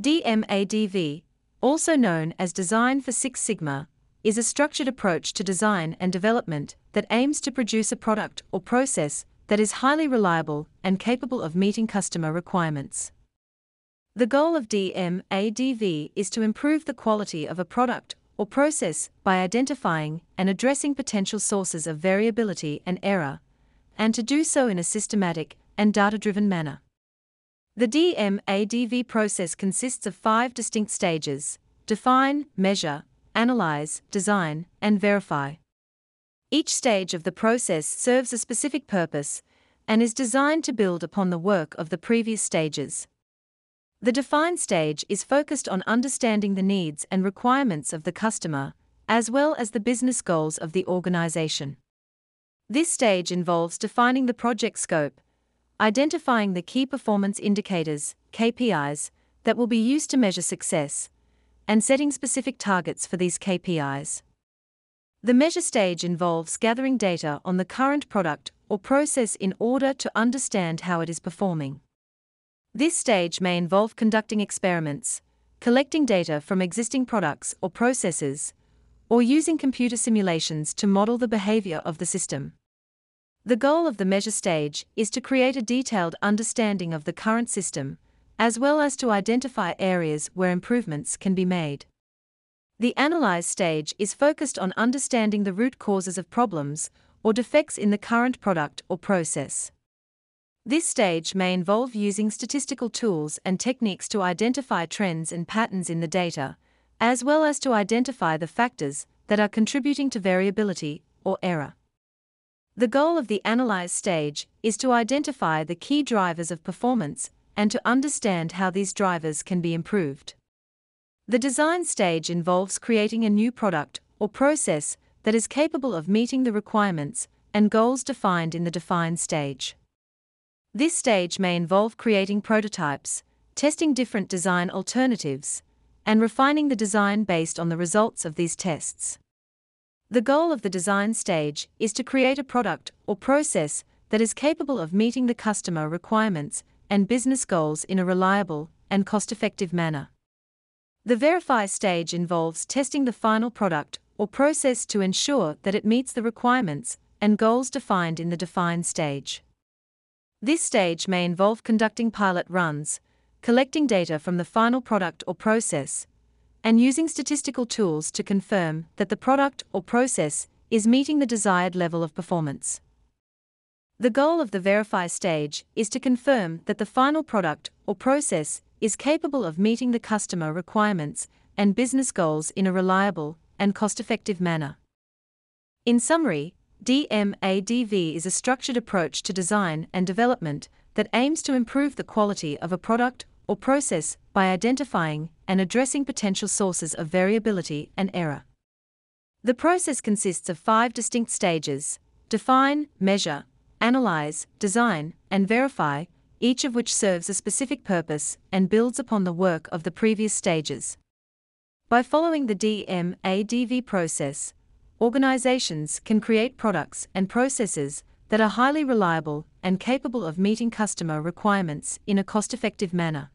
DMADV, also known as Design for Six Sigma, is a structured approach to design and development that aims to produce a product or process that is highly reliable and capable of meeting customer requirements. The goal of DMADV is to improve the quality of a product or process by identifying and addressing potential sources of variability and error, and to do so in a systematic and data driven manner. The DMADV process consists of five distinct stages define, measure, analyze, design, and verify. Each stage of the process serves a specific purpose and is designed to build upon the work of the previous stages. The define stage is focused on understanding the needs and requirements of the customer, as well as the business goals of the organization. This stage involves defining the project scope, identifying the key performance indicators, KPIs, that will be used to measure success, and setting specific targets for these KPIs. The measure stage involves gathering data on the current product or process in order to understand how it is performing. This stage may involve conducting experiments, collecting data from existing products or processes, or using computer simulations to model the behavior of the system. The goal of the measure stage is to create a detailed understanding of the current system, as well as to identify areas where improvements can be made. The analyze stage is focused on understanding the root causes of problems or defects in the current product or process. This stage may involve using statistical tools and techniques to identify trends and patterns in the data, as well as to identify the factors that are contributing to variability or error. The goal of the analyze stage is to identify the key drivers of performance and to understand how these drivers can be improved. The design stage involves creating a new product or process that is capable of meeting the requirements and goals defined in the define stage. This stage may involve creating prototypes, testing different design alternatives, and refining the design based on the results of these tests. The goal of the design stage is to create a product or process that is capable of meeting the customer requirements and business goals in a reliable and cost effective manner. The verify stage involves testing the final product or process to ensure that it meets the requirements and goals defined in the define stage. This stage may involve conducting pilot runs, collecting data from the final product or process, and using statistical tools to confirm that the product or process is meeting the desired level of performance. The goal of the verify stage is to confirm that the final product or process is capable of meeting the customer requirements and business goals in a reliable and cost effective manner. In summary, DMADV is a structured approach to design and development that aims to improve the quality of a product or process by identifying and addressing potential sources of variability and error. The process consists of five distinct stages define, measure, analyze, design, and verify, each of which serves a specific purpose and builds upon the work of the previous stages. By following the DMADV process, organizations can create products and processes that are highly reliable and capable of meeting customer requirements in a cost effective manner.